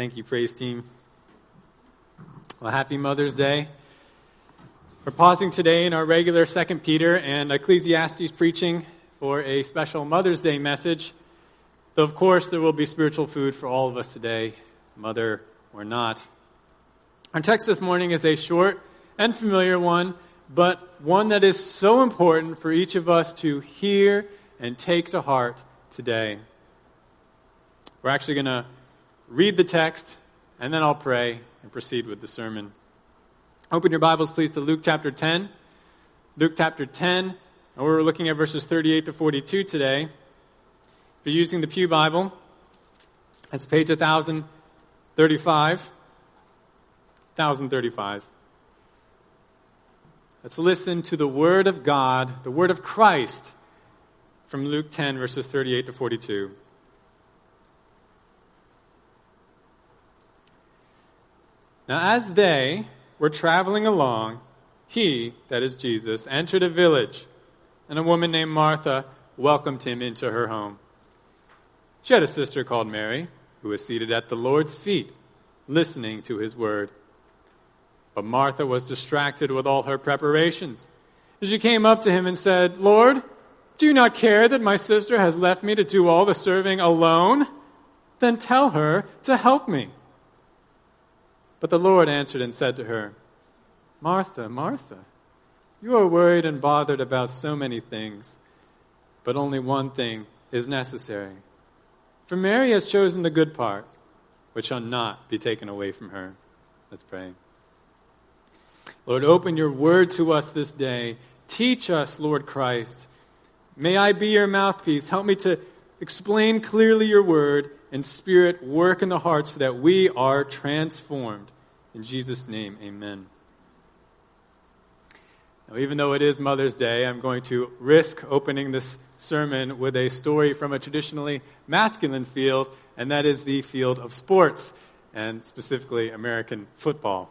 Thank you, praise team. Well, happy Mother's Day. We're pausing today in our regular 2 Peter and Ecclesiastes preaching for a special Mother's Day message. Though, of course, there will be spiritual food for all of us today, mother or not. Our text this morning is a short and familiar one, but one that is so important for each of us to hear and take to heart today. We're actually going to read the text, and then I'll pray and proceed with the sermon. Open your Bibles, please, to Luke chapter 10. Luke chapter 10, and we're looking at verses 38 to 42 today. If you're using the Pew Bible, that's page 1035. 1035. Let's listen to the Word of God, the Word of Christ, from Luke 10, verses 38 to 42. Now, as they were traveling along, he, that is Jesus, entered a village, and a woman named Martha welcomed him into her home. She had a sister called Mary, who was seated at the Lord's feet, listening to his word. But Martha was distracted with all her preparations. She came up to him and said, Lord, do you not care that my sister has left me to do all the serving alone? Then tell her to help me. But the Lord answered and said to her, Martha, Martha, you are worried and bothered about so many things, but only one thing is necessary. For Mary has chosen the good part, which shall not be taken away from her. Let's pray. Lord, open your word to us this day. Teach us, Lord Christ. May I be your mouthpiece. Help me to explain clearly your word and Spirit work in the heart so that we are transformed. In Jesus' name, amen. Now, even though it is Mother's Day, I'm going to risk opening this sermon with a story from a traditionally masculine field, and that is the field of sports, and specifically American football.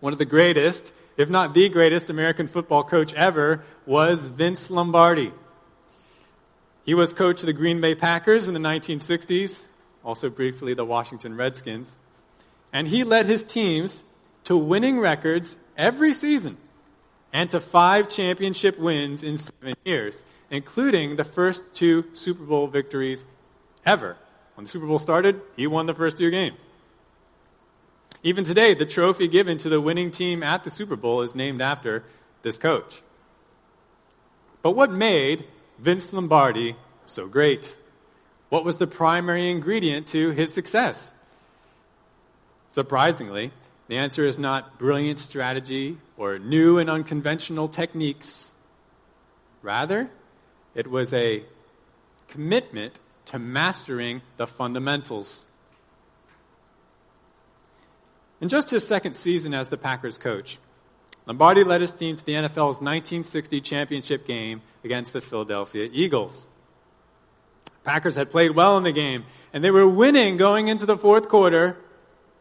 One of the greatest, if not the greatest, American football coach ever was Vince Lombardi. He was coach of the Green Bay Packers in the 1960s, also briefly the Washington Redskins. And he led his teams to winning records every season and to five championship wins in seven years, including the first two Super Bowl victories ever. When the Super Bowl started, he won the first two games. Even today, the trophy given to the winning team at the Super Bowl is named after this coach. But what made Vince Lombardi so great? What was the primary ingredient to his success? Surprisingly, the answer is not brilliant strategy or new and unconventional techniques. Rather, it was a commitment to mastering the fundamentals. In just his second season as the Packers coach, Lombardi led his team to the NFL's 1960 championship game against the Philadelphia Eagles. Packers had played well in the game, and they were winning going into the fourth quarter,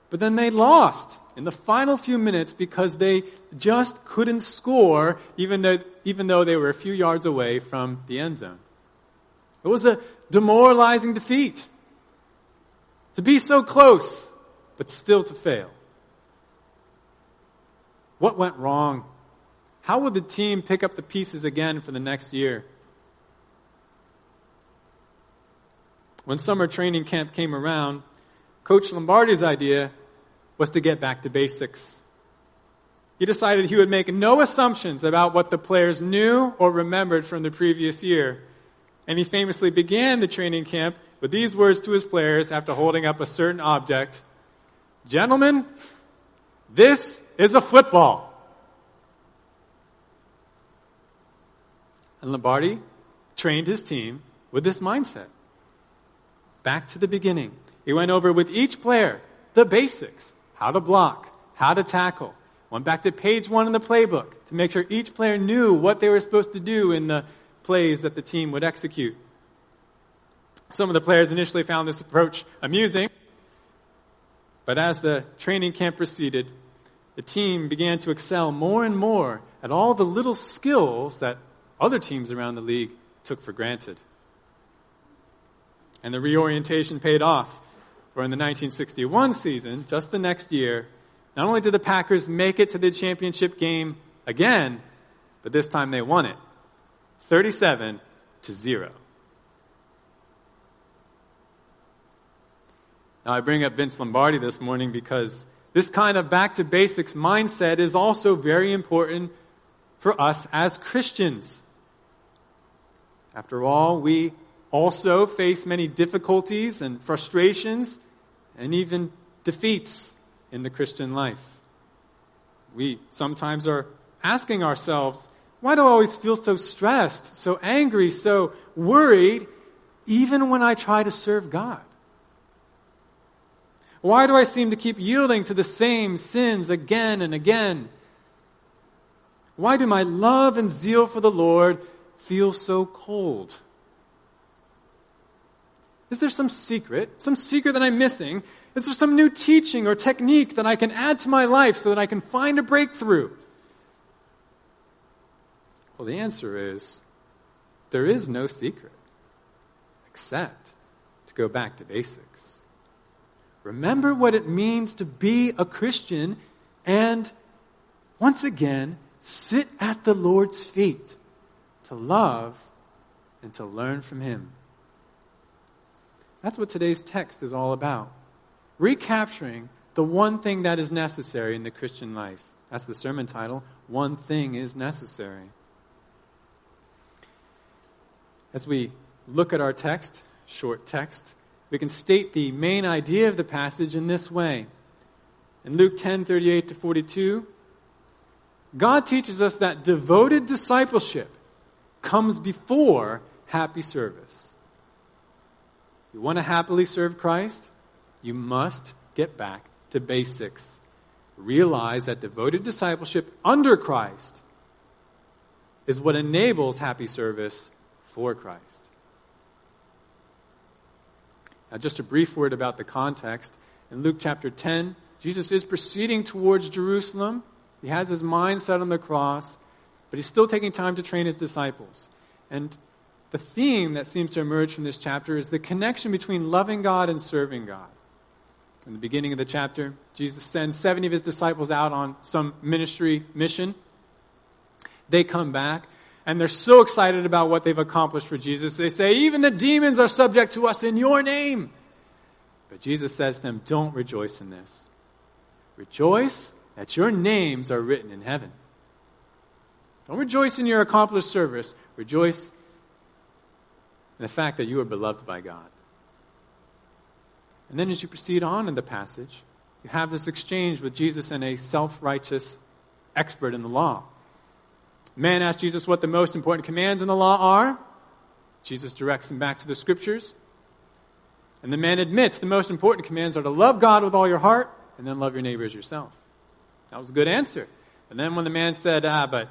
but then they lost in the final few minutes because they just couldn't score, even though, even though they were a few yards away from the end zone. It was a demoralizing defeat. To be so close, but still to fail. What went wrong? How would the team pick up the pieces again for the next year? When summer training camp came around, Coach Lombardi's idea was to get back to basics. He decided he would make no assumptions about what the players knew or remembered from the previous year. And he famously began the training camp with these words to his players after holding up a certain object Gentlemen, this is a football. And Lombardi trained his team with this mindset. Back to the beginning. He went over with each player the basics how to block, how to tackle. Went back to page one in the playbook to make sure each player knew what they were supposed to do in the plays that the team would execute. Some of the players initially found this approach amusing, but as the training camp proceeded, the team began to excel more and more at all the little skills that other teams around the league took for granted. And the reorientation paid off. For in the 1961 season, just the next year, not only did the Packers make it to the championship game again, but this time they won it 37 to 0. Now, I bring up Vince Lombardi this morning because this kind of back to basics mindset is also very important for us as Christians. After all, we also face many difficulties and frustrations and even defeats in the Christian life. We sometimes are asking ourselves, why do I always feel so stressed, so angry, so worried, even when I try to serve God? Why do I seem to keep yielding to the same sins again and again? Why do my love and zeal for the Lord feel so cold? Is there some secret, some secret that I'm missing? Is there some new teaching or technique that I can add to my life so that I can find a breakthrough? Well, the answer is there is no secret except to go back to basics. Remember what it means to be a Christian and, once again, sit at the Lord's feet to love and to learn from Him. That's what today's text is all about. Recapturing the one thing that is necessary in the Christian life. That's the sermon title. One thing is necessary. As we look at our text, short text, we can state the main idea of the passage in this way. In Luke 10 38 to 42, God teaches us that devoted discipleship comes before happy service. You want to happily serve Christ? You must get back to basics. Realize that devoted discipleship under Christ is what enables happy service for Christ. Now, just a brief word about the context. In Luke chapter 10, Jesus is proceeding towards Jerusalem. He has his mind set on the cross, but he's still taking time to train his disciples. And the theme that seems to emerge from this chapter is the connection between loving God and serving God. In the beginning of the chapter, Jesus sends 70 of his disciples out on some ministry mission. They come back, and they're so excited about what they've accomplished for Jesus. They say, Even the demons are subject to us in your name. But Jesus says to them, Don't rejoice in this. Rejoice that your names are written in heaven. Don't rejoice in your accomplished service. Rejoice in the fact that you are beloved by God. And then as you proceed on in the passage, you have this exchange with Jesus and a self righteous expert in the law. Man asks Jesus what the most important commands in the law are. Jesus directs him back to the scriptures. And the man admits the most important commands are to love God with all your heart and then love your neighbor as yourself. That was a good answer. And then when the man said, Ah, but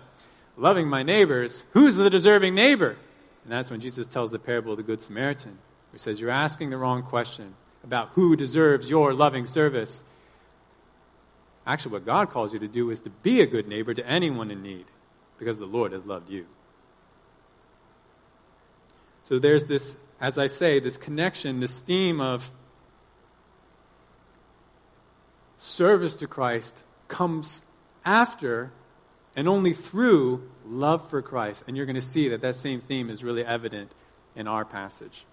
loving my neighbors, who's the deserving neighbor? And that's when Jesus tells the parable of the Good Samaritan. He says, You're asking the wrong question about who deserves your loving service. Actually, what God calls you to do is to be a good neighbor to anyone in need because the Lord has loved you. So there's this, as I say, this connection, this theme of service to Christ comes after and only through love for Christ. And you're going to see that that same theme is really evident in our passage.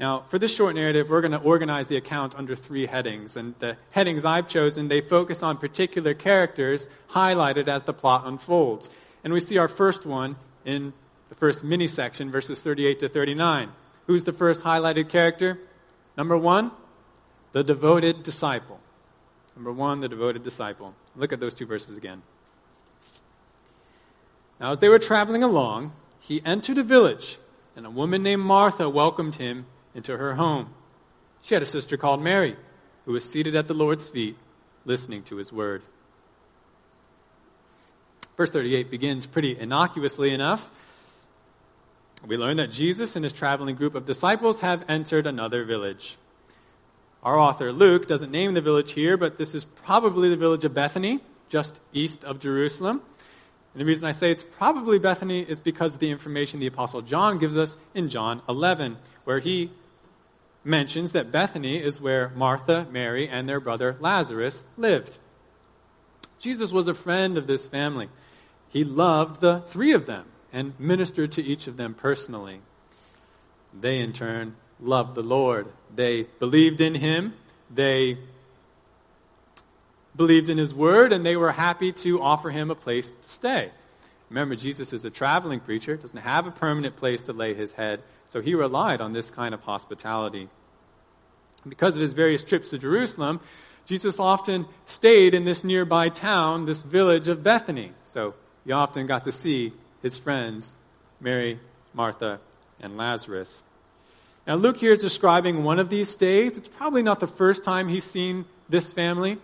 Now, for this short narrative, we're going to organize the account under three headings. And the headings I've chosen, they focus on particular characters highlighted as the plot unfolds. And we see our first one in the first mini section, verses 38 to 39. Who's the first highlighted character? Number one, the devoted disciple. Number one, the devoted disciple. Look at those two verses again. Now, as they were traveling along, he entered a village, and a woman named Martha welcomed him into her home. She had a sister called Mary, who was seated at the Lord's feet, listening to his word. Verse 38 begins pretty innocuously enough. We learn that Jesus and his traveling group of disciples have entered another village. Our author, Luke, doesn't name the village here, but this is probably the village of Bethany, just east of Jerusalem. And the reason I say it's probably Bethany is because of the information the Apostle John gives us in John 11, where he mentions that Bethany is where Martha, Mary, and their brother Lazarus lived. Jesus was a friend of this family. He loved the three of them and ministered to each of them personally. They, in turn, loved the Lord. They believed in him. They believed in his word, and they were happy to offer him a place to stay. Remember, Jesus is a traveling preacher, doesn't have a permanent place to lay his head, so he relied on this kind of hospitality. Because of his various trips to Jerusalem, Jesus often stayed in this nearby town, this village of Bethany. So he often got to see his friends, Mary, Martha, and Lazarus. Now, Luke here is describing one of these stays. It's probably not the first time he's seen this family,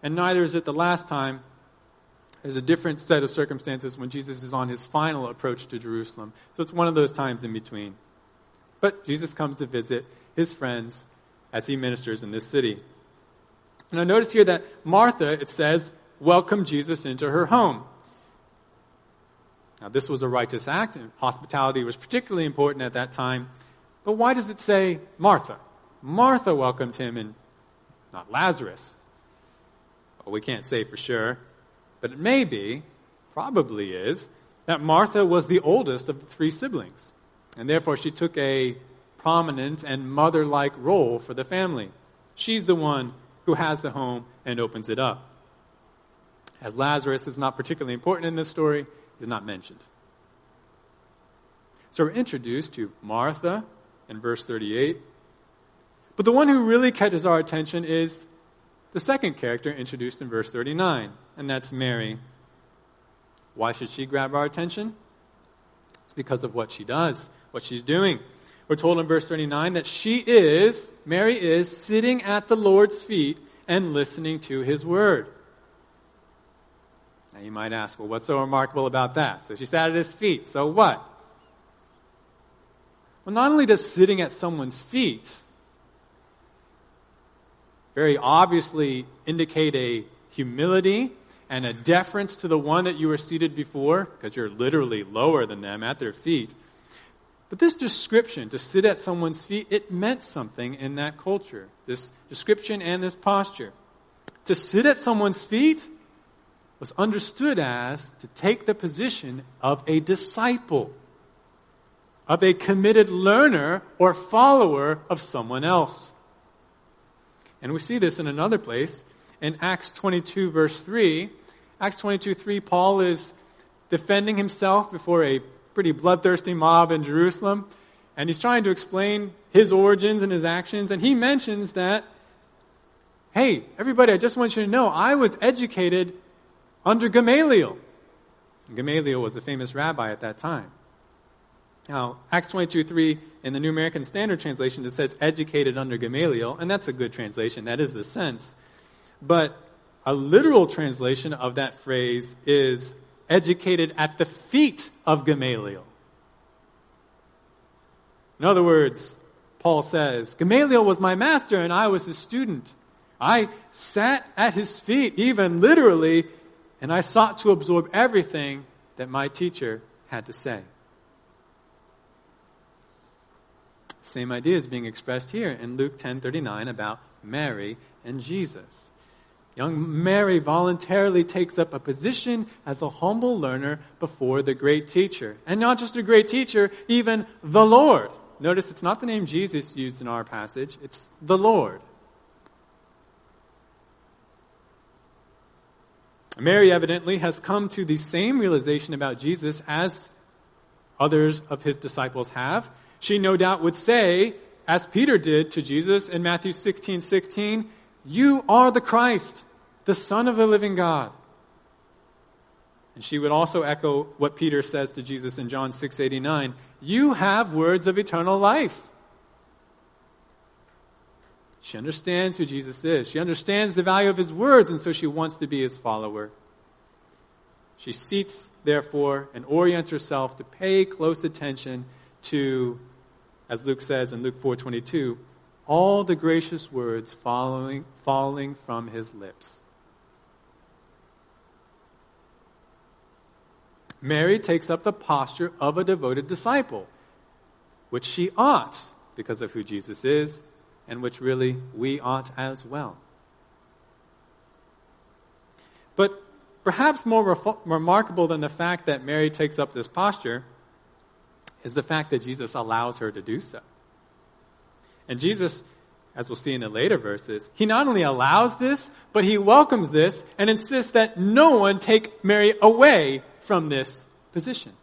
and neither is it the last time. There's a different set of circumstances when Jesus is on his final approach to Jerusalem. So it's one of those times in between. But Jesus comes to visit his friends as he ministers in this city. Now, notice here that Martha, it says, welcomed Jesus into her home. Now, this was a righteous act, and hospitality was particularly important at that time. But why does it say Martha? Martha welcomed him and not Lazarus. Well, we can't say for sure, but it may be, probably is, that Martha was the oldest of the three siblings, and therefore she took a prominent and mother like role for the family. She's the one who has the home and opens it up. As Lazarus is not particularly important in this story, he's not mentioned. So we're introduced to Martha in verse 38. But the one who really catches our attention is the second character introduced in verse 39, and that's Mary. Why should she grab our attention? It's because of what she does, what she's doing. We're told in verse 39 that she is, Mary is, sitting at the Lord's feet and listening to his word. Now you might ask, well, what's so remarkable about that? So she sat at his feet. So what? Well, not only does sitting at someone's feet very obviously indicate a humility and a deference to the one that you were seated before, because you're literally lower than them at their feet. But this description, to sit at someone's feet, it meant something in that culture. This description and this posture. To sit at someone's feet was understood as to take the position of a disciple of a committed learner or follower of someone else. And we see this in another place in Acts 22, verse 3. Acts 22, 3, Paul is defending himself before a pretty bloodthirsty mob in Jerusalem, and he's trying to explain his origins and his actions, and he mentions that, hey, everybody, I just want you to know, I was educated under Gamaliel. Gamaliel was a famous rabbi at that time. Now, Acts 22 3 in the New American Standard Translation, it says educated under Gamaliel, and that's a good translation. That is the sense. But a literal translation of that phrase is educated at the feet of Gamaliel. In other words, Paul says, Gamaliel was my master and I was his student. I sat at his feet, even literally, and I sought to absorb everything that my teacher had to say. Same idea is being expressed here in Luke 10:39 about Mary and Jesus. Young Mary voluntarily takes up a position as a humble learner before the great teacher. And not just a great teacher, even the Lord. Notice it's not the name Jesus used in our passage, it's the Lord. Mary evidently has come to the same realization about Jesus as others of his disciples have. She no doubt would say, as Peter did to Jesus in Matthew 16 16, You are the Christ, the Son of the living God. And she would also echo what Peter says to Jesus in John 6:89, You have words of eternal life. She understands who Jesus is. She understands the value of his words, and so she wants to be his follower. She seats, therefore, and orients herself to pay close attention to as Luke says in Luke 4:22, all the gracious words following, falling from his lips. Mary takes up the posture of a devoted disciple, which she ought because of who Jesus is and which really we ought as well. But perhaps more remarkable than the fact that Mary takes up this posture is the fact that Jesus allows her to do so. And Jesus, as we'll see in the later verses, he not only allows this, but he welcomes this and insists that no one take Mary away from this position.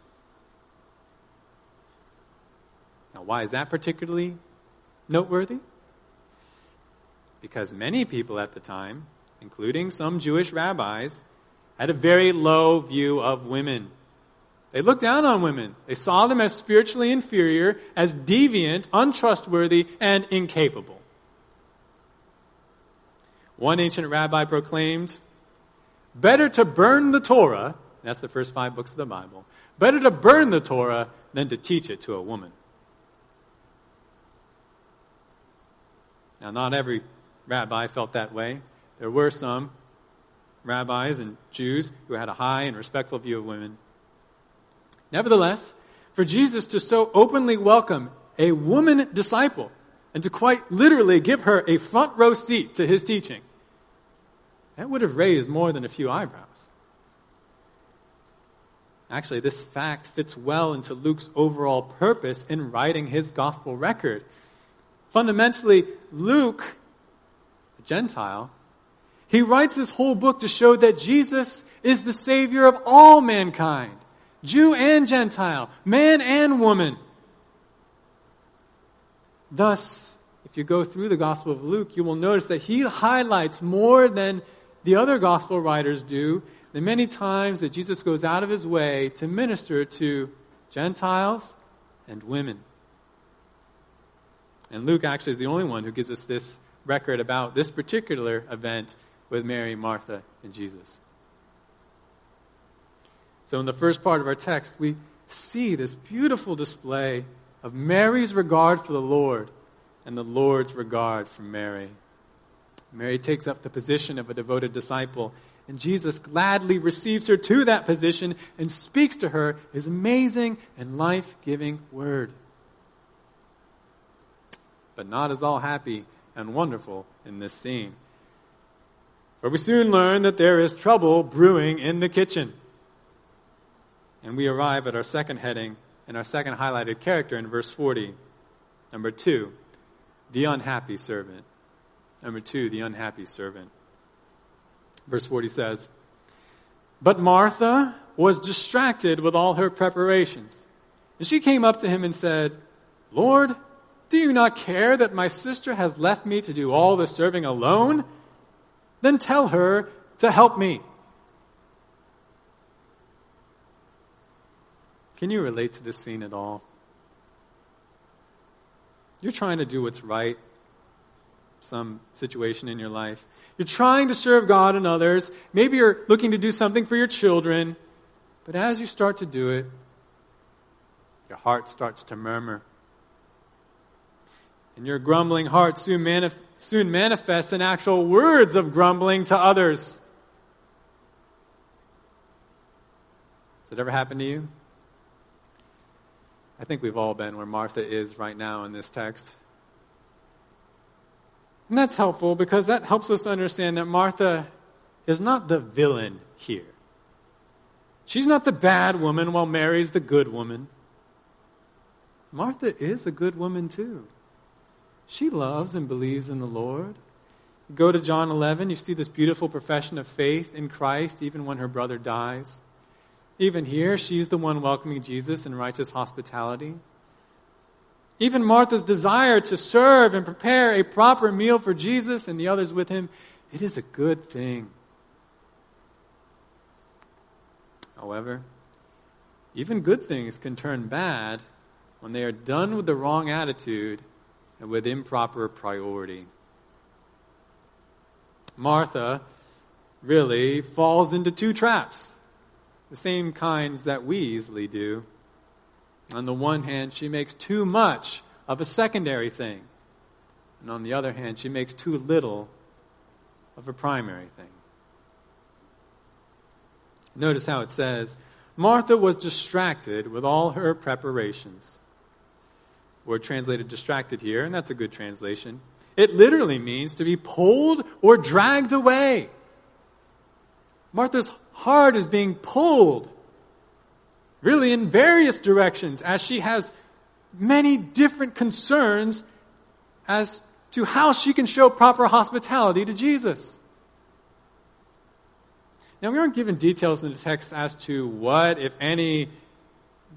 Now, why is that particularly noteworthy? Because many people at the time, including some Jewish rabbis, had a very low view of women. They looked down on women. They saw them as spiritually inferior, as deviant, untrustworthy, and incapable. One ancient rabbi proclaimed, Better to burn the Torah, that's the first five books of the Bible, better to burn the Torah than to teach it to a woman. Now, not every rabbi felt that way. There were some rabbis and Jews who had a high and respectful view of women. Nevertheless, for Jesus to so openly welcome a woman disciple and to quite literally give her a front row seat to his teaching, that would have raised more than a few eyebrows. Actually, this fact fits well into Luke's overall purpose in writing his gospel record. Fundamentally, Luke, a Gentile, he writes this whole book to show that Jesus is the Savior of all mankind. Jew and Gentile, man and woman. Thus, if you go through the Gospel of Luke, you will notice that he highlights more than the other Gospel writers do the many times that Jesus goes out of his way to minister to Gentiles and women. And Luke actually is the only one who gives us this record about this particular event with Mary, Martha, and Jesus. So, in the first part of our text, we see this beautiful display of Mary's regard for the Lord and the Lord's regard for Mary. Mary takes up the position of a devoted disciple, and Jesus gladly receives her to that position and speaks to her his amazing and life giving word. But not as all happy and wonderful in this scene. For we soon learn that there is trouble brewing in the kitchen. And we arrive at our second heading and our second highlighted character in verse 40. Number two, the unhappy servant. Number two, the unhappy servant. Verse 40 says, But Martha was distracted with all her preparations. And she came up to him and said, Lord, do you not care that my sister has left me to do all the serving alone? Then tell her to help me. Can you relate to this scene at all? You're trying to do what's right, some situation in your life. You're trying to serve God and others. Maybe you're looking to do something for your children. But as you start to do it, your heart starts to murmur. And your grumbling heart soon, manif- soon manifests in actual words of grumbling to others. Has it ever happened to you? I think we've all been where Martha is right now in this text. And that's helpful because that helps us understand that Martha is not the villain here. She's not the bad woman while Mary's the good woman. Martha is a good woman too. She loves and believes in the Lord. go to John 11, you see this beautiful profession of faith in Christ even when her brother dies. Even here, she's the one welcoming Jesus in righteous hospitality. Even Martha's desire to serve and prepare a proper meal for Jesus and the others with him, it is a good thing. However, even good things can turn bad when they are done with the wrong attitude and with improper priority. Martha really falls into two traps the same kinds that we easily do. On the one hand, she makes too much of a secondary thing. And on the other hand, she makes too little of a primary thing. Notice how it says Martha was distracted with all her preparations. Word translated distracted here, and that's a good translation. It literally means to be pulled or dragged away. Martha's heart is being pulled, really in various directions, as she has many different concerns as to how she can show proper hospitality to Jesus. Now, we aren't given details in the text as to what, if any,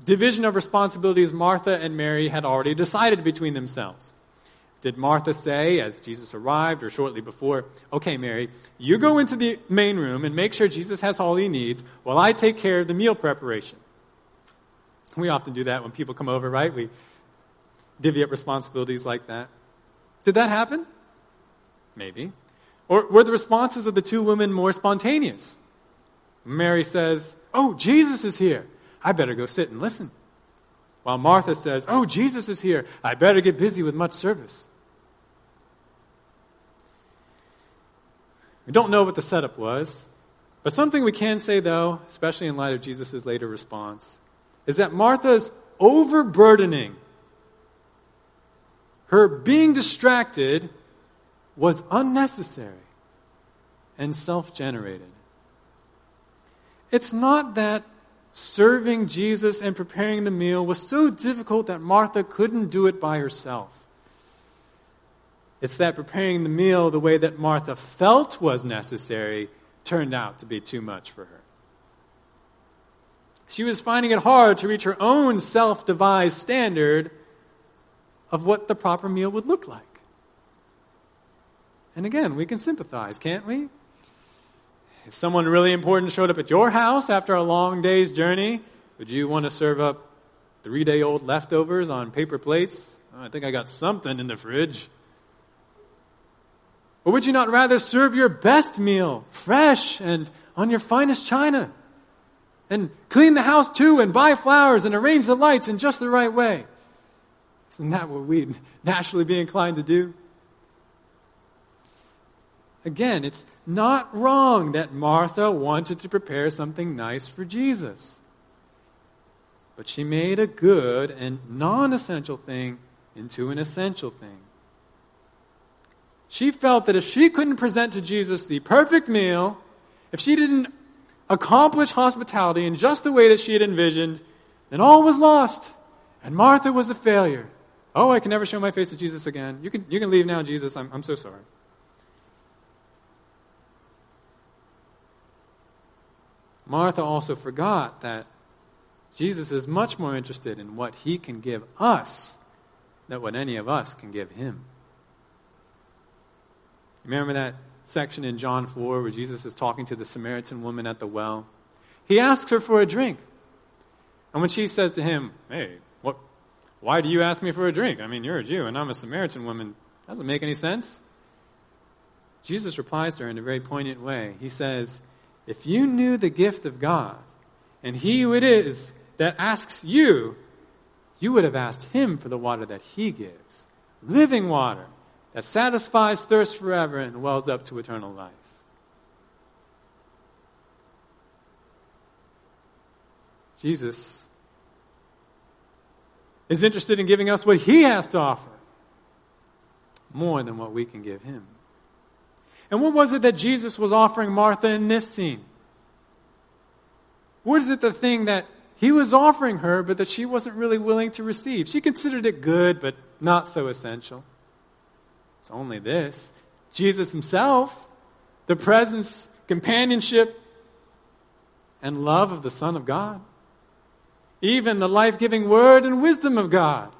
division of responsibilities Martha and Mary had already decided between themselves. Did Martha say, as Jesus arrived or shortly before, Okay, Mary, you go into the main room and make sure Jesus has all he needs while I take care of the meal preparation? We often do that when people come over, right? We divvy up responsibilities like that. Did that happen? Maybe. Or were the responses of the two women more spontaneous? Mary says, Oh, Jesus is here. I better go sit and listen. While Martha says, Oh, Jesus is here. I better get busy with much service. We don't know what the setup was, but something we can say, though, especially in light of Jesus' later response, is that Martha's overburdening, her being distracted, was unnecessary and self generated. It's not that serving Jesus and preparing the meal was so difficult that Martha couldn't do it by herself. It's that preparing the meal the way that Martha felt was necessary turned out to be too much for her. She was finding it hard to reach her own self devised standard of what the proper meal would look like. And again, we can sympathize, can't we? If someone really important showed up at your house after a long day's journey, would you want to serve up three day old leftovers on paper plates? Oh, I think I got something in the fridge. Or would you not rather serve your best meal, fresh and on your finest china? And clean the house too, and buy flowers, and arrange the lights in just the right way. Isn't that what we'd naturally be inclined to do? Again, it's not wrong that Martha wanted to prepare something nice for Jesus. But she made a good and non essential thing into an essential thing. She felt that if she couldn't present to Jesus the perfect meal, if she didn't accomplish hospitality in just the way that she had envisioned, then all was lost. And Martha was a failure. Oh, I can never show my face to Jesus again. You can, you can leave now, Jesus. I'm, I'm so sorry. Martha also forgot that Jesus is much more interested in what he can give us than what any of us can give him. Remember that section in John 4 where Jesus is talking to the Samaritan woman at the well? He asks her for a drink. And when she says to him, Hey, what, why do you ask me for a drink? I mean, you're a Jew and I'm a Samaritan woman. That Doesn't make any sense. Jesus replies to her in a very poignant way. He says, If you knew the gift of God and he who it is that asks you, you would have asked him for the water that he gives living water that satisfies thirst forever and wells up to eternal life. Jesus is interested in giving us what he has to offer more than what we can give him. And what was it that Jesus was offering Martha in this scene? What is it the thing that he was offering her, but that she wasn't really willing to receive? She considered it good, but not so essential. It's only this Jesus Himself, the presence, companionship, and love of the Son of God, even the life giving word and wisdom of God.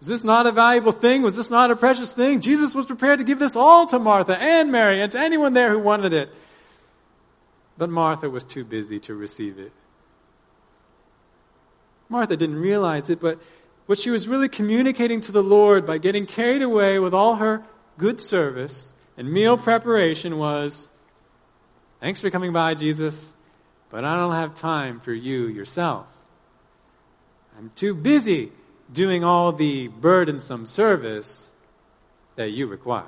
Was this not a valuable thing? Was this not a precious thing? Jesus was prepared to give this all to Martha and Mary and to anyone there who wanted it. But Martha was too busy to receive it. Martha didn't realize it, but what she was really communicating to the Lord by getting carried away with all her good service and meal preparation was thanks for coming by, Jesus, but I don't have time for you yourself. I'm too busy doing all the burdensome service that you require.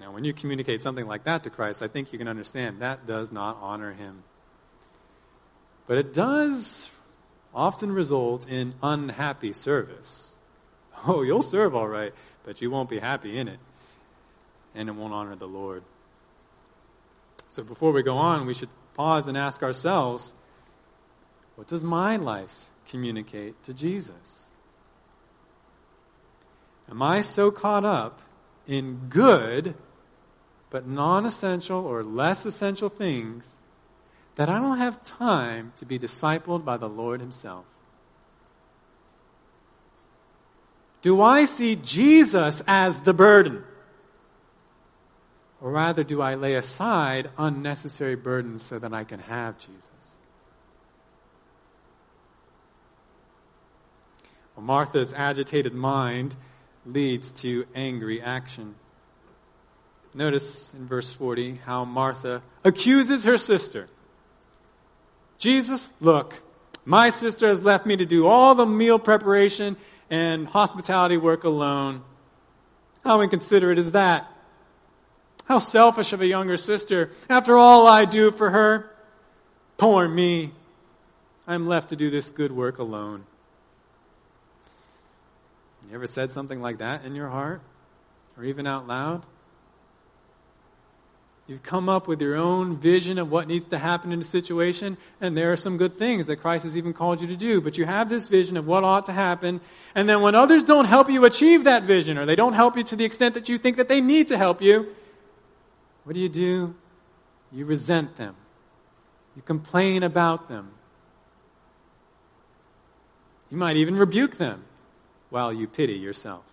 Now, when you communicate something like that to Christ, I think you can understand that does not honor him. But it does often result in unhappy service. Oh, you'll serve all right, but you won't be happy in it, and it won't honor the Lord. So before we go on, we should pause and ask ourselves what does my life communicate to Jesus? Am I so caught up in good but non essential or less essential things that I don't have time to be discipled by the Lord Himself? Do I see Jesus as the burden? Or rather, do I lay aside unnecessary burdens so that I can have Jesus? Well, Martha's agitated mind leads to angry action. Notice in verse 40 how Martha accuses her sister. Jesus, look, my sister has left me to do all the meal preparation and hospitality work alone. How inconsiderate is that? How selfish of a younger sister. After all I do for her, poor me. I'm left to do this good work alone. You ever said something like that in your heart? Or even out loud? You've come up with your own vision of what needs to happen in a situation, and there are some good things that Christ has even called you to do. But you have this vision of what ought to happen, and then when others don't help you achieve that vision, or they don't help you to the extent that you think that they need to help you, what do you do? You resent them. You complain about them. You might even rebuke them while you pity yourself.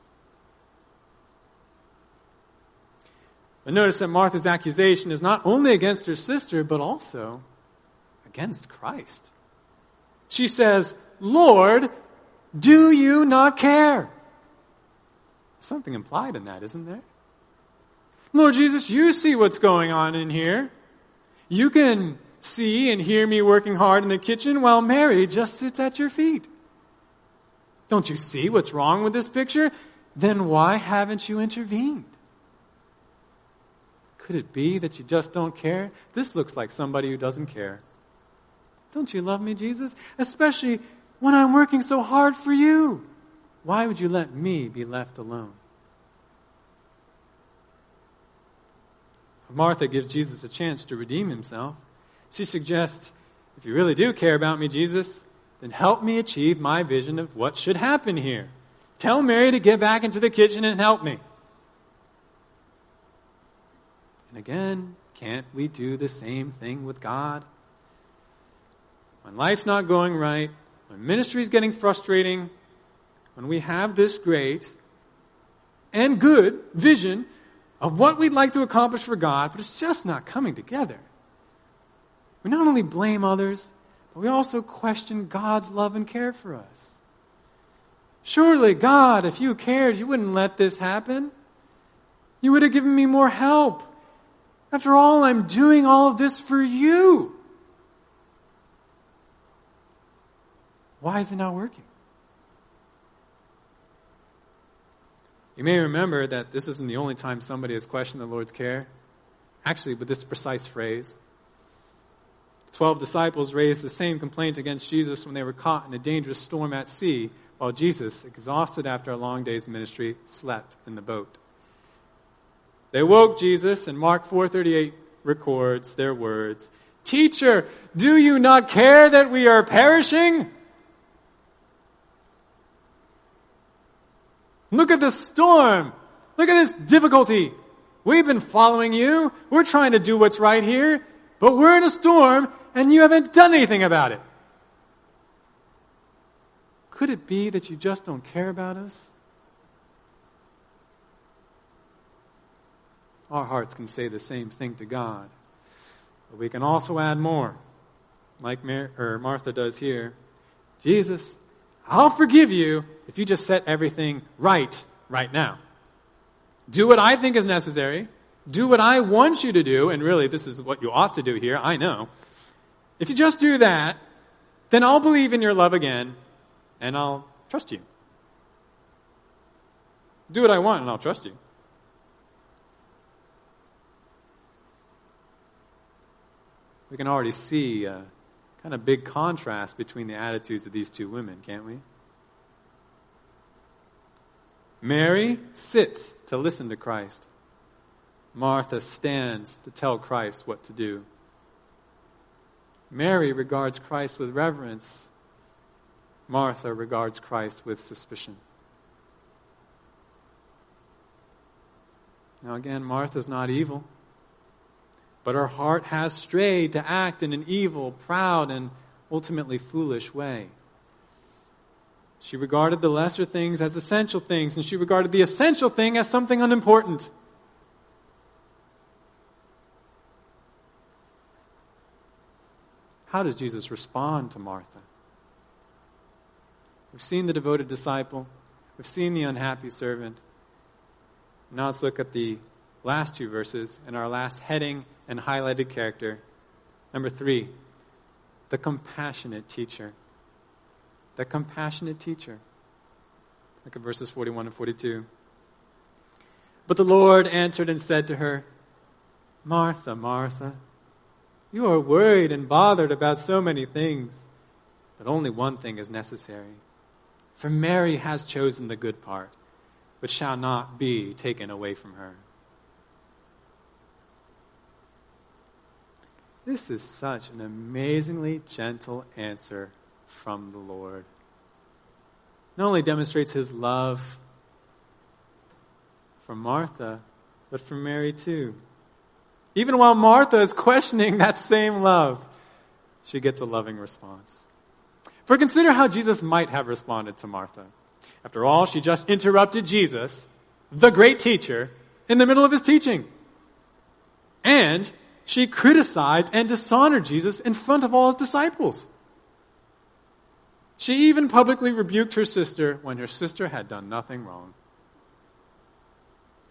But notice that Martha's accusation is not only against her sister, but also against Christ. She says, Lord, do you not care? Something implied in that, isn't there? Lord Jesus, you see what's going on in here. You can see and hear me working hard in the kitchen while Mary just sits at your feet. Don't you see what's wrong with this picture? Then why haven't you intervened? Could it be that you just don't care? This looks like somebody who doesn't care. Don't you love me, Jesus? Especially when I'm working so hard for you. Why would you let me be left alone? Martha gives Jesus a chance to redeem himself. She suggests, if you really do care about me, Jesus, then help me achieve my vision of what should happen here. Tell Mary to get back into the kitchen and help me. And again, can't we do the same thing with God? When life's not going right, when ministry is getting frustrating, when we have this great and good vision of what we'd like to accomplish for God, but it's just not coming together. We not only blame others, but we also question God's love and care for us. Surely, God, if you cared, you wouldn't let this happen. You would have given me more help. After all, I'm doing all of this for you. Why is it not working? You may remember that this isn't the only time somebody has questioned the Lord's care. Actually, with this precise phrase. The twelve disciples raised the same complaint against Jesus when they were caught in a dangerous storm at sea, while Jesus, exhausted after a long day's ministry, slept in the boat. They woke Jesus, and Mark 4:38 records their words, "Teacher, do you not care that we are perishing?" Look at the storm. Look at this difficulty. We've been following you. We're trying to do what's right here, but we're in a storm and you haven't done anything about it. Could it be that you just don't care about us? Our hearts can say the same thing to God. But we can also add more, like Mar- Martha does here. Jesus, I'll forgive you if you just set everything right right now. Do what I think is necessary. Do what I want you to do. And really, this is what you ought to do here. I know. If you just do that, then I'll believe in your love again and I'll trust you. Do what I want and I'll trust you. We can already see uh, Kind of big contrast between the attitudes of these two women, can't we? Mary sits to listen to Christ. Martha stands to tell Christ what to do. Mary regards Christ with reverence. Martha regards Christ with suspicion. Now, again, Martha's not evil, but her heart has strayed to act in an evil, proud, and ultimately foolish way. She regarded the lesser things as essential things, and she regarded the essential thing as something unimportant. How does Jesus respond to Martha? We've seen the devoted disciple, we've seen the unhappy servant. Now let's look at the last two verses and our last heading and highlighted character. Number three, the compassionate teacher. The compassionate teacher. Look at verses 41 and 42. But the Lord answered and said to her, Martha, Martha, you are worried and bothered about so many things, but only one thing is necessary. For Mary has chosen the good part, which shall not be taken away from her. This is such an amazingly gentle answer from the Lord. Not only demonstrates his love for Martha, but for Mary too. Even while Martha is questioning that same love, she gets a loving response. For consider how Jesus might have responded to Martha. After all, she just interrupted Jesus, the great teacher, in the middle of his teaching. And she criticized and dishonored Jesus in front of all his disciples. She even publicly rebuked her sister when her sister had done nothing wrong.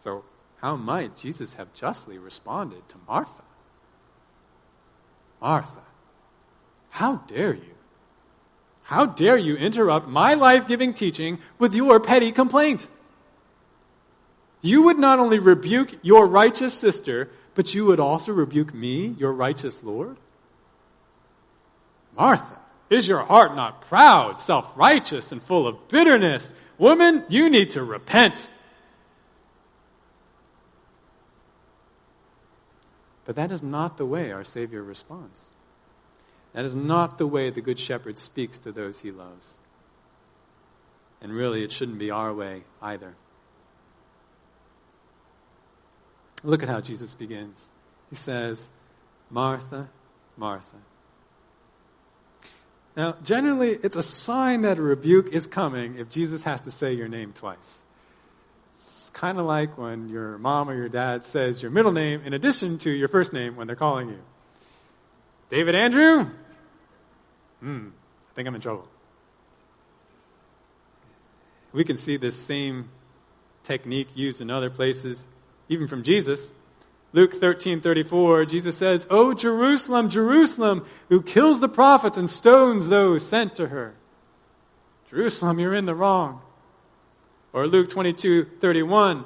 So, how might Jesus have justly responded to Martha? Martha, how dare you? How dare you interrupt my life giving teaching with your petty complaint? You would not only rebuke your righteous sister, but you would also rebuke me, your righteous Lord? Martha, is your heart not proud, self righteous, and full of bitterness? Woman, you need to repent. But that is not the way our Savior responds. That is not the way the Good Shepherd speaks to those he loves. And really, it shouldn't be our way either. Look at how Jesus begins. He says, Martha, Martha. Now, generally, it's a sign that a rebuke is coming if Jesus has to say your name twice It's kind of like when your mom or your dad says your middle name in addition to your first name when they're calling you. David Andrew? Hmm, I think I'm in trouble. We can see this same technique used in other places, even from Jesus. Luke 13, 34, Jesus says, O Jerusalem, Jerusalem, who kills the prophets and stones those sent to her. Jerusalem, you're in the wrong. Or Luke 22 31,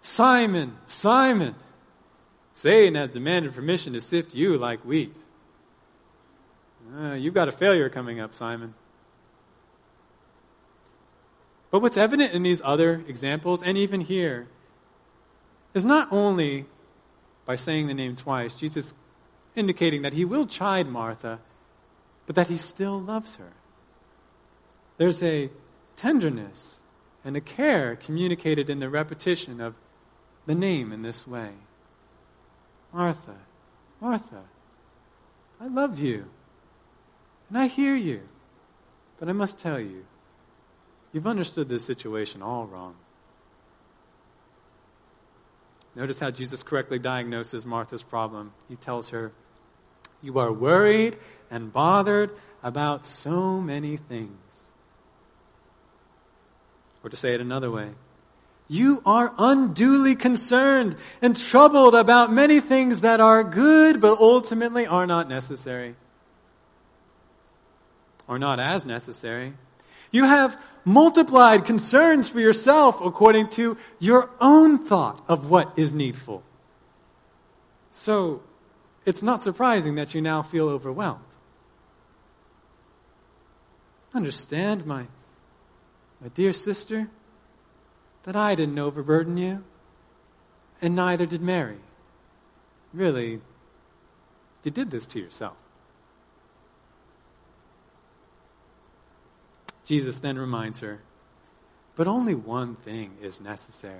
Simon, Simon, Satan has demanded permission to sift you like wheat. Uh, you've got a failure coming up, Simon. But what's evident in these other examples, and even here, is not only by saying the name twice, Jesus indicating that he will chide Martha, but that he still loves her. There's a tenderness and a care communicated in the repetition of the name in this way Martha, Martha, I love you, and I hear you, but I must tell you, you've understood this situation all wrong. Notice how Jesus correctly diagnoses Martha's problem. He tells her, You are worried and bothered about so many things. Or to say it another way, you are unduly concerned and troubled about many things that are good but ultimately are not necessary. Or not as necessary. You have multiplied concerns for yourself according to your own thought of what is needful. So, it's not surprising that you now feel overwhelmed. Understand, my, my dear sister, that I didn't overburden you, and neither did Mary. Really, you did this to yourself. Jesus then reminds her, but only one thing is necessary.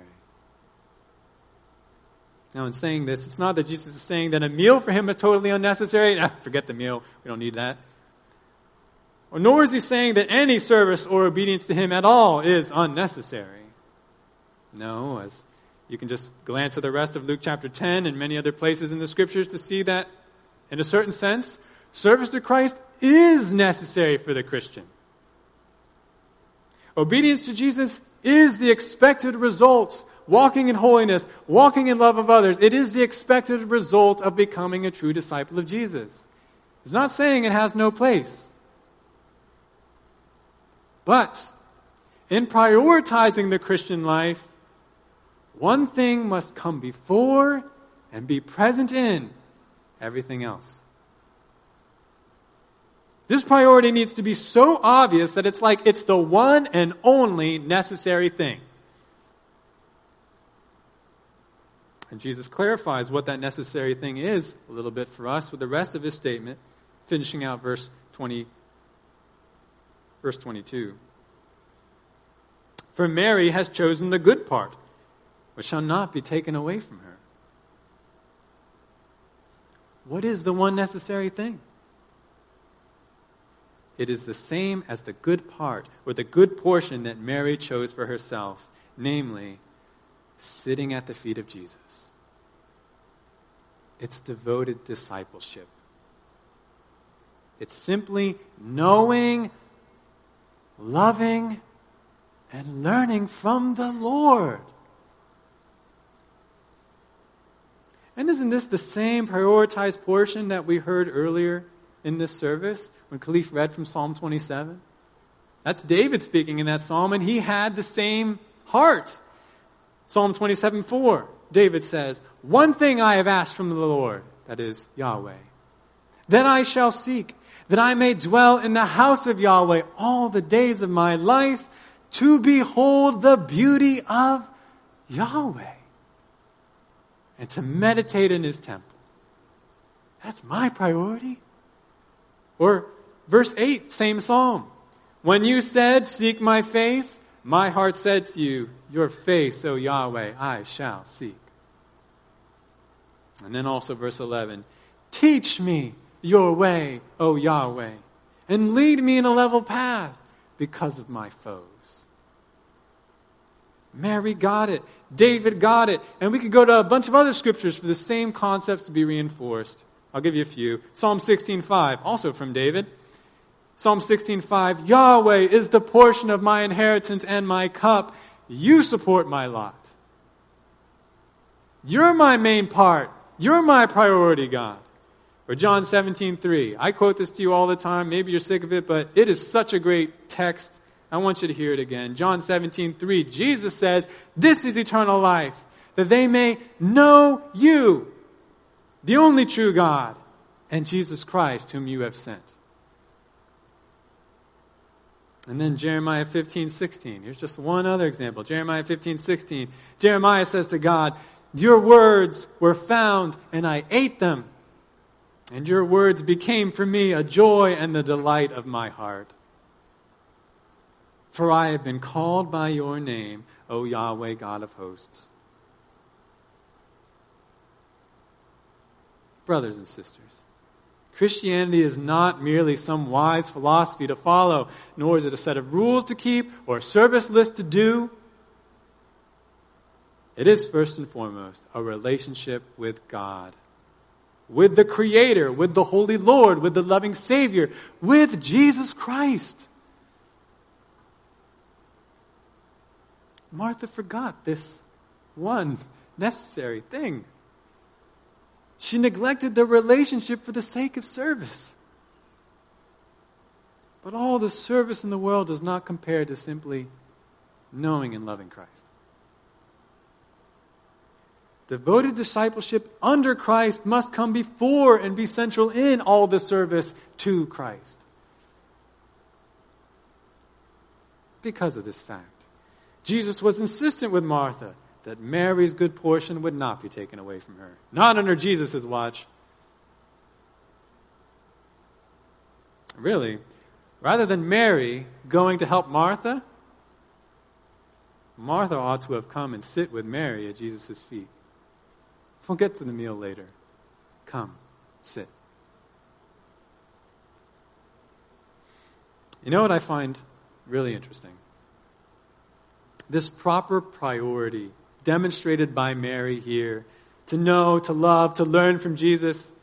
Now, in saying this, it's not that Jesus is saying that a meal for him is totally unnecessary. Ah, forget the meal. We don't need that. Or nor is he saying that any service or obedience to him at all is unnecessary. No, as you can just glance at the rest of Luke chapter 10 and many other places in the scriptures to see that, in a certain sense, service to Christ is necessary for the Christian. Obedience to Jesus is the expected result. Walking in holiness, walking in love of others, it is the expected result of becoming a true disciple of Jesus. It's not saying it has no place. But in prioritizing the Christian life, one thing must come before and be present in everything else. This priority needs to be so obvious that it's like it's the one and only necessary thing. And Jesus clarifies what that necessary thing is a little bit for us with the rest of his statement, finishing out verse 20 verse 22. For Mary has chosen the good part, which shall not be taken away from her. What is the one necessary thing? It is the same as the good part, or the good portion that Mary chose for herself, namely, sitting at the feet of Jesus. It's devoted discipleship. It's simply knowing, loving, and learning from the Lord. And isn't this the same prioritized portion that we heard earlier in this service when Khalif read from Psalm 27? That's David speaking in that psalm, and he had the same heart. Psalm 27 4, David says, One thing I have asked from the Lord, that is Yahweh, that I shall seek, that I may dwell in the house of Yahweh all the days of my life, to behold the beauty of Yahweh and to meditate in his temple. That's my priority. Or verse 8, same psalm. When you said, Seek my face, my heart said to you, Your face, O Yahweh, I shall seek. And then also verse 11 Teach me your way, O Yahweh, and lead me in a level path because of my foes. Mary got it. David got it. And we could go to a bunch of other scriptures for the same concepts to be reinforced. I'll give you a few. Psalm 16:5, also from David. Psalm 16:5, Yahweh is the portion of my inheritance and my cup. You support my lot. You're my main part. You're my priority, God. Or John 17:3. I quote this to you all the time. Maybe you're sick of it, but it is such a great text I want you to hear it again. John 17, 3. Jesus says, This is eternal life, that they may know you, the only true God, and Jesus Christ, whom you have sent. And then Jeremiah 15, 16. Here's just one other example. Jeremiah 15, 16. Jeremiah says to God, Your words were found, and I ate them. And your words became for me a joy and the delight of my heart. For I have been called by your name, O Yahweh, God of hosts. Brothers and sisters, Christianity is not merely some wise philosophy to follow, nor is it a set of rules to keep or a service list to do. It is first and foremost a relationship with God, with the Creator, with the Holy Lord, with the loving Savior, with Jesus Christ. Martha forgot this one necessary thing. She neglected the relationship for the sake of service. But all the service in the world does not compare to simply knowing and loving Christ. Devoted discipleship under Christ must come before and be central in all the service to Christ. because of this fact. Jesus was insistent with Martha that Mary's good portion would not be taken away from her. Not under Jesus' watch. Really, rather than Mary going to help Martha, Martha ought to have come and sit with Mary at Jesus' feet. We'll get to the meal later. Come, sit. You know what I find really interesting? This proper priority demonstrated by Mary here to know, to love, to learn from Jesus.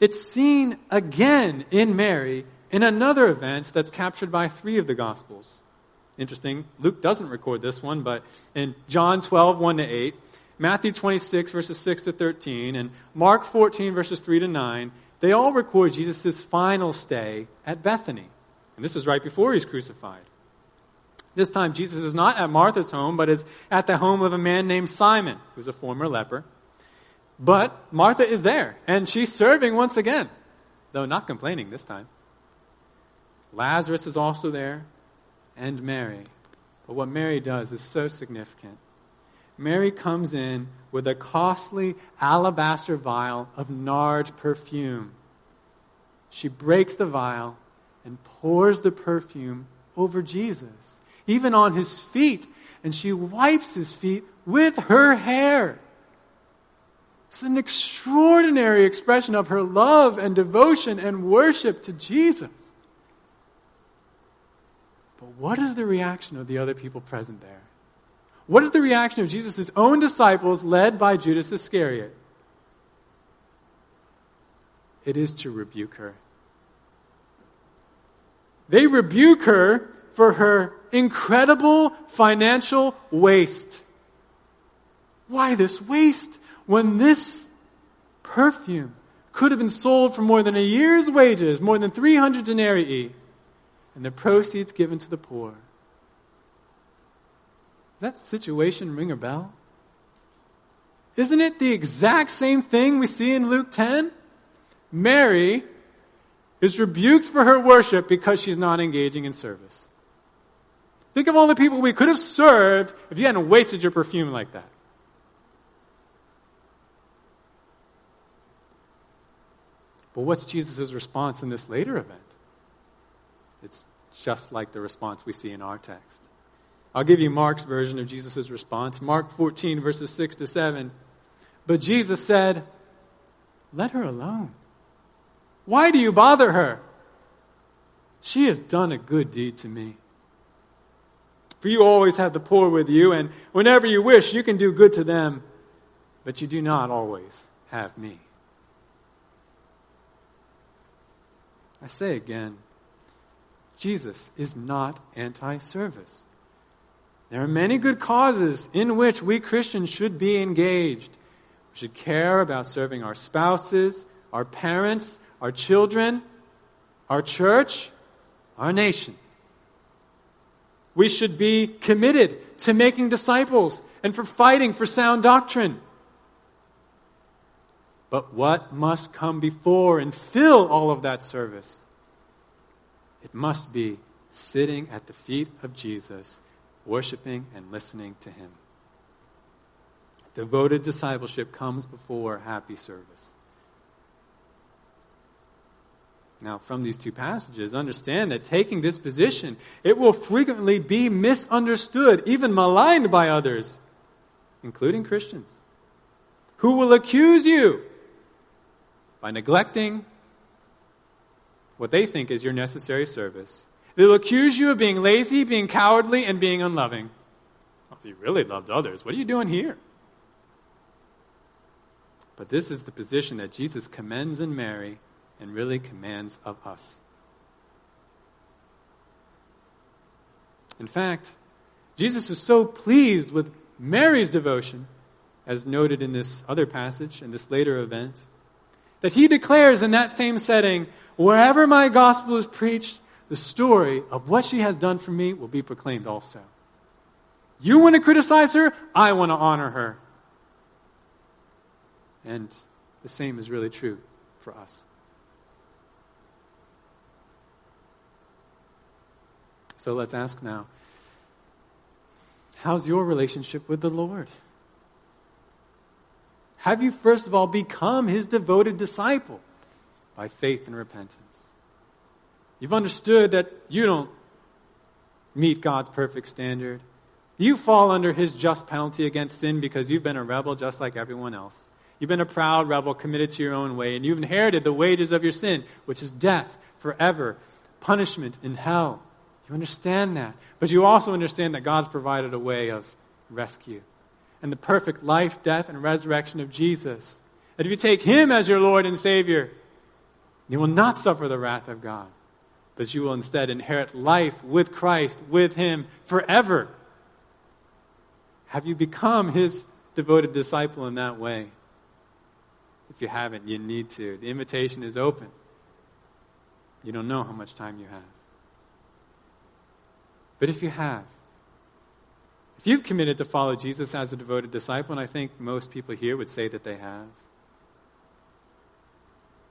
It's seen again in Mary in another event that's captured by three of the Gospels. Interesting. Luke doesn't record this one, but in John 12, 1 to 8, Matthew 26, verses 6 to 13, and Mark 14, verses 3 to 9, they all record Jesus' final stay at Bethany. And this is right before he's crucified. This time, Jesus is not at Martha's home, but is at the home of a man named Simon, who's a former leper. But Martha is there, and she's serving once again, though not complaining this time. Lazarus is also there, and Mary. But what Mary does is so significant. Mary comes in with a costly alabaster vial of nard perfume. She breaks the vial and pours the perfume over Jesus even on his feet, and she wipes his feet with her hair. It's an extraordinary expression of her love and devotion and worship to Jesus. But what is the reaction of the other people present there? What is the reaction of Jesus' own disciples led by Judas Iscariot? It is to rebuke her. They rebuke her for her incredible financial waste. Why this waste when this perfume could have been sold for more than a year's wages, more than 300 denarii, and the proceeds given to the poor? Does that situation ring a bell? Isn't it the exact same thing we see in Luke 10? Mary is rebuked for her worship because she's not engaging in service. Think of all the people we could have served if you hadn't wasted your perfume like that. But what's Jesus' response in this later event? It's just like the response we see in our text. I'll give you Mark's version of Jesus' response. Mark 14, verses 6 to 7. But Jesus said, Let her alone. Why do you bother her? She has done a good deed to me. For you always have the poor with you, and whenever you wish, you can do good to them, but you do not always have me. I say again, Jesus is not anti service. There are many good causes in which we Christians should be engaged. We should care about serving our spouses, our parents, our children, our church, our nation. We should be committed to making disciples and for fighting for sound doctrine. But what must come before and fill all of that service? It must be sitting at the feet of Jesus, worshiping and listening to him. Devoted discipleship comes before happy service. Now, from these two passages, understand that taking this position, it will frequently be misunderstood, even maligned by others, including Christians, who will accuse you by neglecting what they think is your necessary service. They'll accuse you of being lazy, being cowardly, and being unloving. If you really loved others, what are you doing here? But this is the position that Jesus commends in Mary and really commands of us. In fact, Jesus is so pleased with Mary's devotion, as noted in this other passage, and this later event, that he declares in that same setting, wherever my gospel is preached, the story of what she has done for me will be proclaimed also. You want to criticize her, I want to honor her. And the same is really true for us. So let's ask now how's your relationship with the Lord? Have you, first of all, become his devoted disciple by faith and repentance? You've understood that you don't meet God's perfect standard. You fall under his just penalty against sin because you've been a rebel just like everyone else. You've been a proud rebel committed to your own way, and you've inherited the wages of your sin, which is death forever, punishment in hell. You understand that. But you also understand that God's provided a way of rescue and the perfect life, death, and resurrection of Jesus. That if you take Him as your Lord and Savior, you will not suffer the wrath of God, but you will instead inherit life with Christ, with Him forever. Have you become His devoted disciple in that way? If you haven't, you need to. The invitation is open. You don't know how much time you have. But if you have, if you've committed to follow Jesus as a devoted disciple, and I think most people here would say that they have,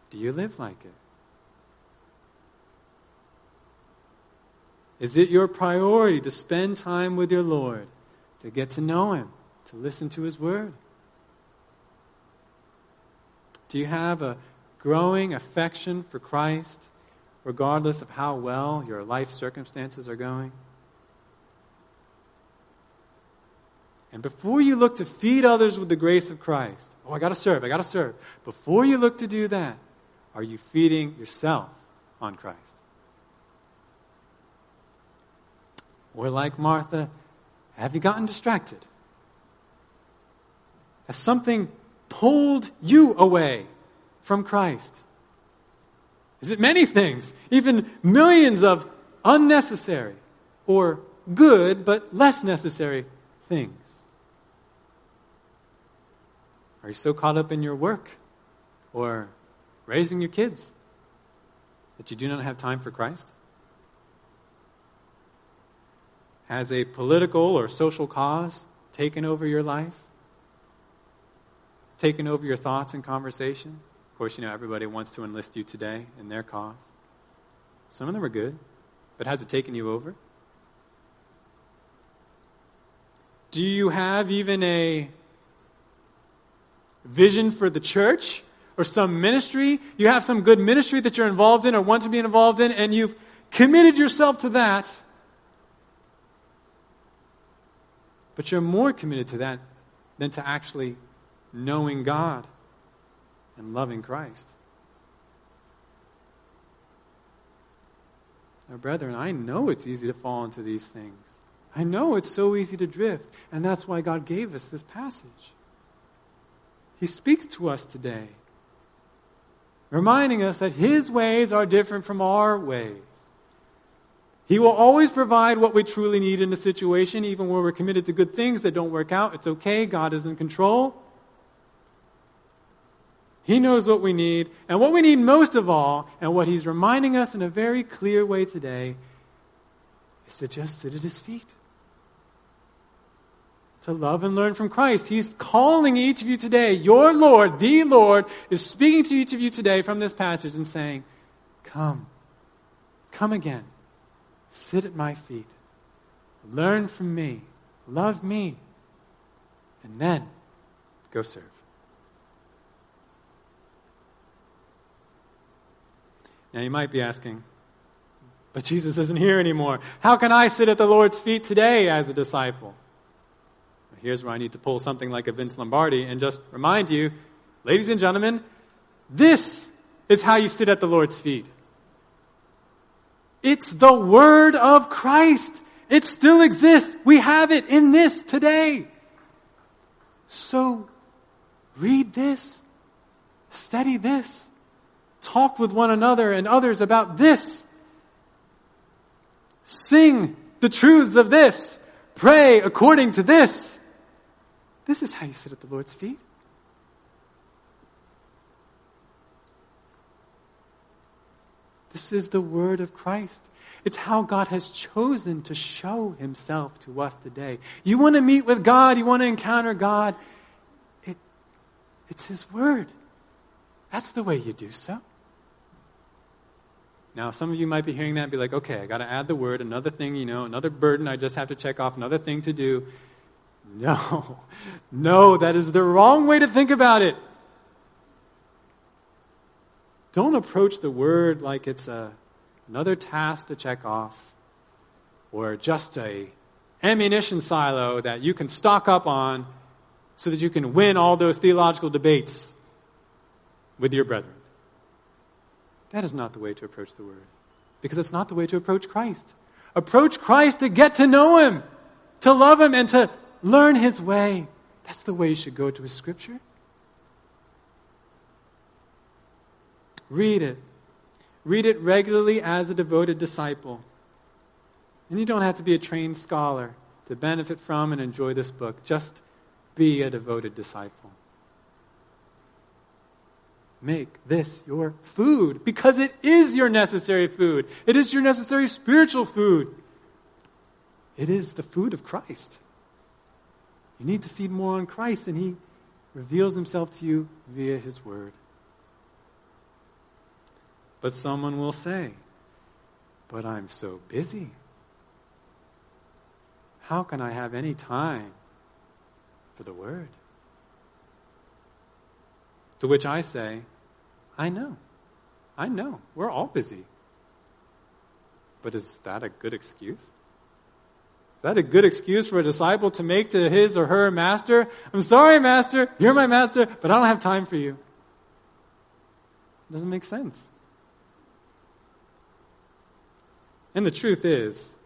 do you live like it? Is it your priority to spend time with your Lord, to get to know Him, to listen to His Word? Do you have a growing affection for Christ, regardless of how well your life circumstances are going? And before you look to feed others with the grace of Christ, oh, I got to serve, I got to serve. Before you look to do that, are you feeding yourself on Christ? Or like Martha, have you gotten distracted? Has something pulled you away from Christ? Is it many things, even millions of unnecessary or good but less necessary things? Are you so caught up in your work or raising your kids that you do not have time for Christ? Has a political or social cause taken over your life? Taken over your thoughts and conversation? Of course, you know, everybody wants to enlist you today in their cause. Some of them are good, but has it taken you over? Do you have even a vision for the church or some ministry, you have some good ministry that you're involved in or want to be involved in, and you've committed yourself to that, but you're more committed to that than to actually knowing God and loving Christ. Now, brethren, I know it's easy to fall into these things. I know it's so easy to drift, and that's why God gave us this passage. He speaks to us today, reminding us that His ways are different from our ways. He will always provide what we truly need in a situation, even when we're committed to good things that don't work out. It's okay, God is in control. He knows what we need, and what we need most of all, and what He's reminding us in a very clear way today, is to just sit at His feet to love and learn from Christ. He's calling each of you today. Your Lord, the Lord, is speaking to each of you today from this passage and saying, Come, come again. Sit at my feet. Learn from me. Love me. And then go serve. Now you might be asking, but Jesus isn't here anymore. How can I sit at the Lord's feet today as a disciple? Here's where I need to pull something like a Vince Lombardi and just remind you, ladies and gentlemen, this is how you sit at the Lord's feet. It's the Word of Christ. It still exists. We have it in this today. So, read this, study this, talk with one another and others about this, sing the truths of this, pray according to this. This is how you sit at the Lord's feet. This is the word of Christ. It's how God has chosen to show himself to us today. You want to meet with God, you want to encounter God, it, it's his word. That's the way you do so. Now, some of you might be hearing that and be like, okay, I got to add the word, another thing, you know, another burden I just have to check off, another thing to do. No, no, that is the wrong way to think about it. Don't approach the word like it's a, another task to check off or just a ammunition silo that you can stock up on so that you can win all those theological debates with your brethren. That is not the way to approach the Word, because it's not the way to approach Christ. Approach Christ to get to know Him, to love Him, and to learn His way. That's the way you should go to His Scripture. Read it. Read it regularly as a devoted disciple. And you don't have to be a trained scholar to benefit from and enjoy this book. Just be a devoted disciple. Make this your food because it is your necessary food. It is your necessary spiritual food. It is the food of Christ. You need to feed more on Christ, and He reveals Himself to you via His Word. But someone will say, But I'm so busy. How can I have any time for the Word? To which I say, I know. I know. We're all busy. But is that a good excuse? That a good excuse for a disciple to make to his or her master? I'm sorry, master. You're my master, but I don't have time for you. It doesn't make sense. And the truth is,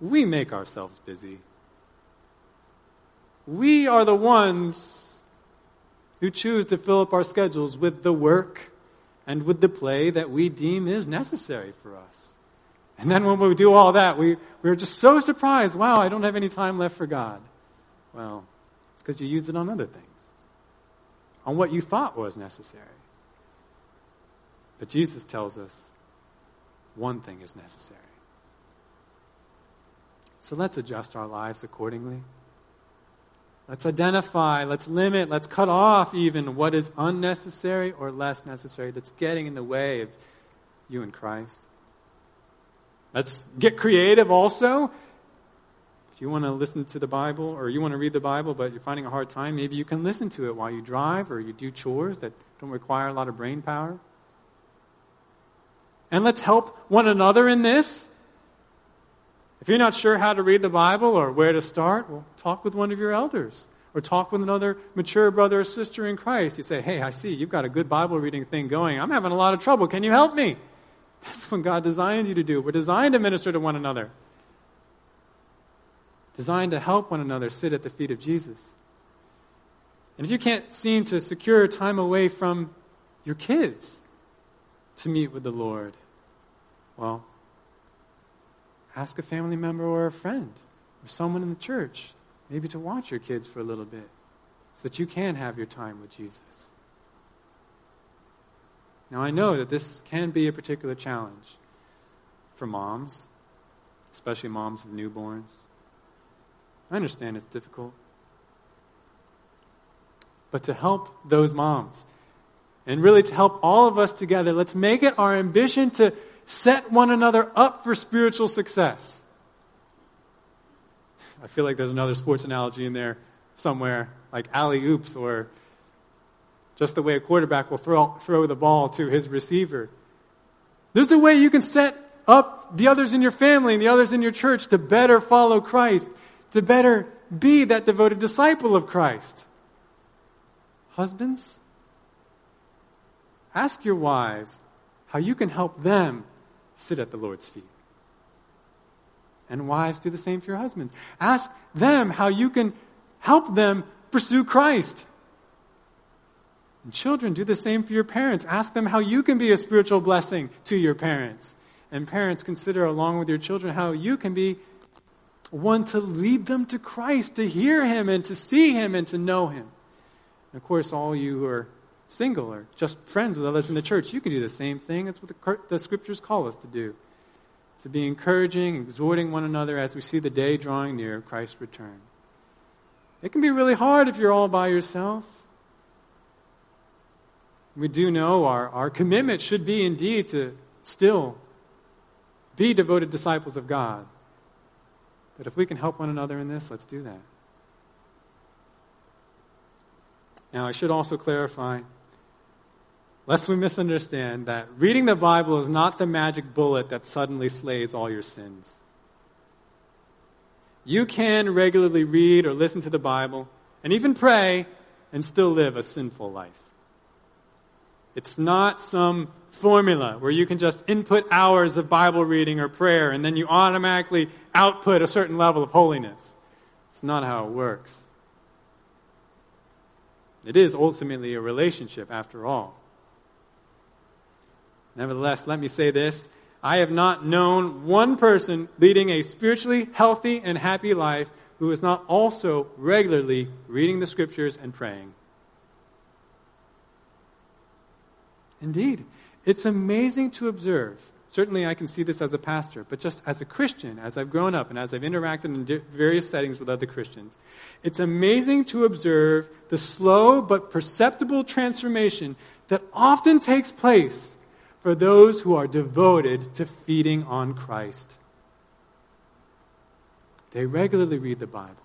we make ourselves busy. We are the ones who choose to fill up our schedules with the work and with the play that we deem is necessary for us. And then when we do all that, we, we're just so surprised wow, I don't have any time left for God. Well, it's because you used it on other things, on what you thought was necessary. But Jesus tells us one thing is necessary. So let's adjust our lives accordingly. Let's identify, let's limit, let's cut off even what is unnecessary or less necessary that's getting in the way of you and Christ. Let's get creative also. If you want to listen to the Bible or you want to read the Bible but you're finding a hard time, maybe you can listen to it while you drive or you do chores that don't require a lot of brain power. And let's help one another in this. If you're not sure how to read the Bible or where to start, well, talk with one of your elders or talk with another mature brother or sister in Christ. You say, Hey, I see you've got a good Bible reading thing going. I'm having a lot of trouble. Can you help me? That's what God designed you to do. We're designed to minister to one another, designed to help one another sit at the feet of Jesus. And if you can't seem to secure time away from your kids to meet with the Lord, well, Ask a family member or a friend or someone in the church, maybe to watch your kids for a little bit so that you can have your time with Jesus. Now, I know that this can be a particular challenge for moms, especially moms of newborns. I understand it's difficult. But to help those moms, and really to help all of us together, let's make it our ambition to set one another up for spiritual success. I feel like there's another sports analogy in there somewhere, like alley oops, or just the way a quarterback will throw, throw the ball to his receiver. There's a way you can set up the others in your family and the others in your church to better follow Christ, to better be that devoted disciple of Christ. Husbands, ask your wives how you can help them sit at the Lord's feet. And wives, do the same for your husbands. Ask them how you can help them pursue Christ. And children, do the same for your parents. Ask them how you can be a spiritual blessing to your parents. And parents, consider along with your children how you can be one to lead them to Christ, to hear Him and to see Him and to know Him. And of course, all you who are single or just friends with others in the church, you can do the same thing. That's what the, the scriptures call us to do. To be encouraging, exhorting one another as we see the day drawing near of Christ's return. It can be really hard if you're all by yourself. We do know our, our commitment should be indeed to still be devoted disciples of God. But if we can help one another in this, let's do that. Now, I should also clarify, lest we misunderstand, that reading the Bible is not the magic bullet that suddenly slays all your sins. You can regularly read or listen to the Bible and even pray and still live a sinful life. It's not some formula where you can just input hours of Bible reading or prayer and then you automatically output a certain level of holiness. It's not how it works. It is ultimately a relationship, after all. Nevertheless, let me say this. I have not known one person leading a spiritually healthy and happy life who is not also regularly reading the scriptures and praying. Indeed, it's amazing to observe. Certainly, I can see this as a pastor, but just as a Christian, as I've grown up and as I've interacted in various settings with other Christians, it's amazing to observe the slow but perceptible transformation that often takes place for those who are devoted to feeding on Christ. They regularly read the Bible,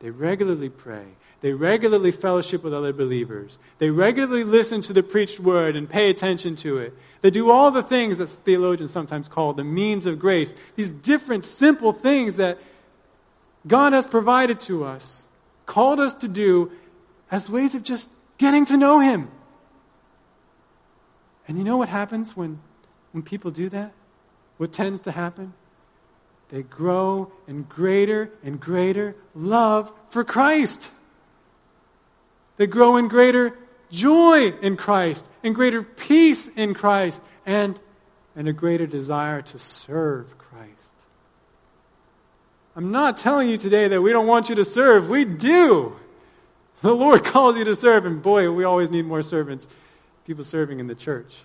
they regularly pray, they regularly fellowship with other believers. They regularly listen to the preached word and pay attention to it. They do all the things that theologians sometimes call the means of grace. These different, simple things that God has provided to us, called us to do as ways of just getting to know Him. And you know what happens when, when people do that? What tends to happen? They grow in greater and greater love for Christ. They grow in greater joy in Christ, and greater peace in Christ, and, and a greater desire to serve Christ. I'm not telling you today that we don't want you to serve. We do. The Lord calls you to serve, and boy, we always need more servants, people serving in the church.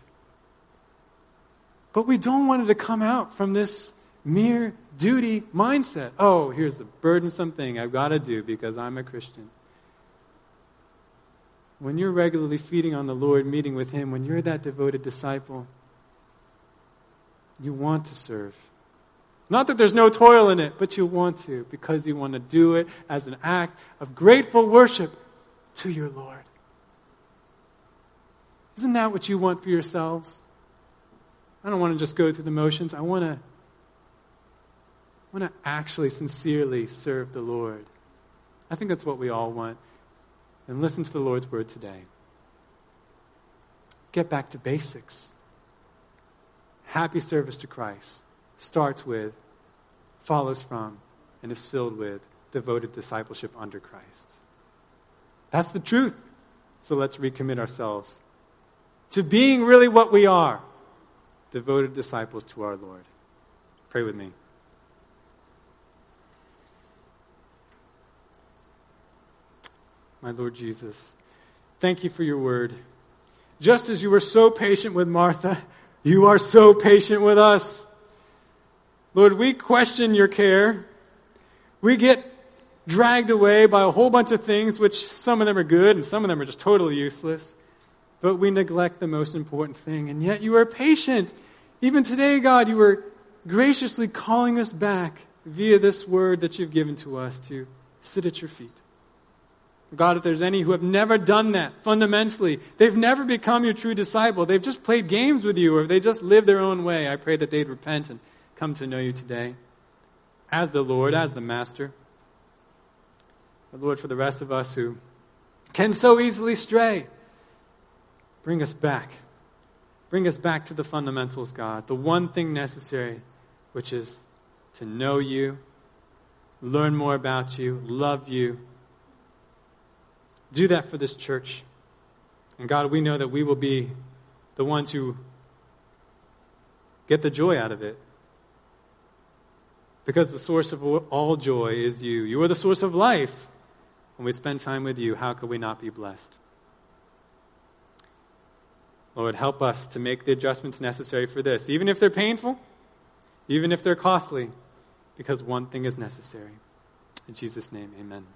But we don't want it to come out from this mere duty mindset. Oh, here's a burdensome thing I've got to do because I'm a Christian when you're regularly feeding on the Lord, meeting with Him, when you're that devoted disciple, you want to serve. Not that there's no toil in it, but you want to because you want to do it as an act of grateful worship to your Lord. Isn't that what you want for yourselves? I don't want to just go through the motions. I want to I want to actually sincerely serve the Lord. I think that's what we all want and listen to the Lord's word today. Get back to basics. Happy service to Christ starts with, follows from, and is filled with devoted discipleship under Christ. That's the truth. So let's recommit ourselves to being really what we are devoted disciples to our Lord. Pray with me. My Lord Jesus. Thank you for your word. Just as you were so patient with Martha, you are so patient with us. Lord, we question your care. We get dragged away by a whole bunch of things, which some of them are good and some of them are just totally useless. But we neglect the most important thing. And yet you are patient. Even today, God, you are graciously calling us back via this word that you've given to us to sit at your feet. God, if there's any who have never done that fundamentally, they've never become your true disciple. They've just played games with you or they just live their own way. I pray that they'd repent and come to know you today as the Lord, as the Master. But Lord, for the rest of us who can so easily stray, bring us back. Bring us back to the fundamentals, God. The one thing necessary, which is to know you, learn more about you, love you do that for this church. And God, we know that we will be the ones who get the joy out of it. Because the source of all joy is you. You are the source of life. When we spend time with you, how could we not be blessed? Lord, help us to make the adjustments necessary for this, even if they're painful, even if they're costly, because one thing is necessary. In Jesus' name, amen.